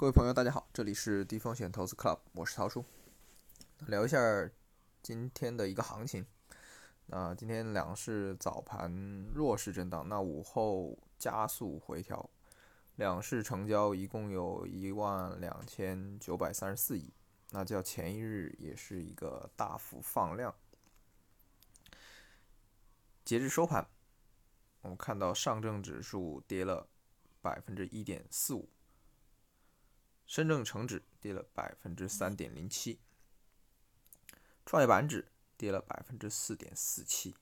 各位朋友，大家好，这里是低风险投资 Club，我是陶叔，聊一下今天的一个行情。那今天两市早盘弱势震荡，那午后加速回调，两市成交一共有一万两千九百三十四亿，那较前一日也是一个大幅放量。截至收盘，我们看到上证指数跌了百分之一点四五。深证成指跌了百分之三点零七，创业板指跌了百分之四点四七。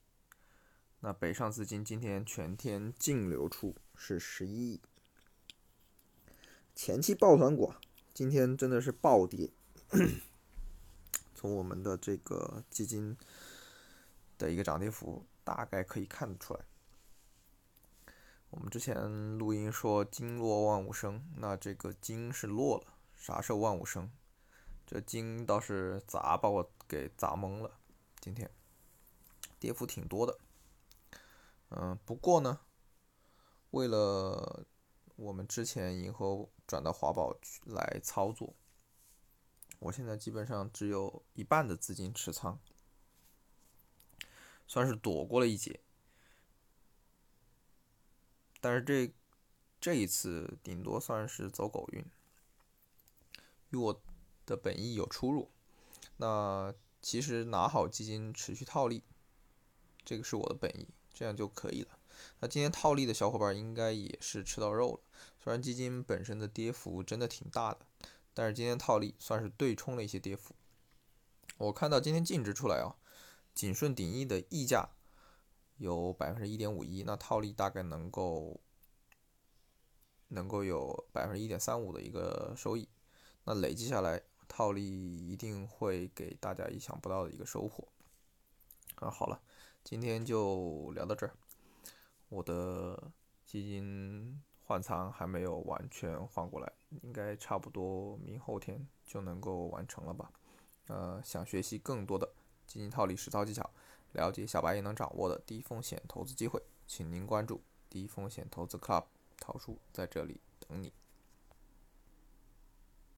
那北上资金今天全天净流出是十一亿。前期抱团股今天真的是暴跌，从我们的这个基金的一个涨跌幅大概可以看得出来。我们之前录音说“金落万物生”，那这个“金”是落了，啥是万物生？这“金”倒是砸把我给砸懵了。今天跌幅挺多的，嗯，不过呢，为了我们之前银河转到华宝去来操作，我现在基本上只有一半的资金持仓，算是躲过了一劫。但是这这一次顶多算是走狗运，与我的本意有出入。那其实拿好基金持续套利，这个是我的本意，这样就可以了。那今天套利的小伙伴应该也是吃到肉了。虽然基金本身的跌幅真的挺大的，但是今天套利算是对冲了一些跌幅。我看到今天净值出来啊，景顺鼎益的溢价。有百分之一点五一，那套利大概能够能够有百分之一点三五的一个收益，那累计下来套利一定会给大家意想不到的一个收获。啊，好了，今天就聊到这儿，我的基金换仓还没有完全换过来，应该差不多明后天就能够完成了吧？呃，想学习更多的基金套利实操技巧。了解小白也能掌握的低风险投资机会，请您关注低风险投资 Club，桃叔在这里等你。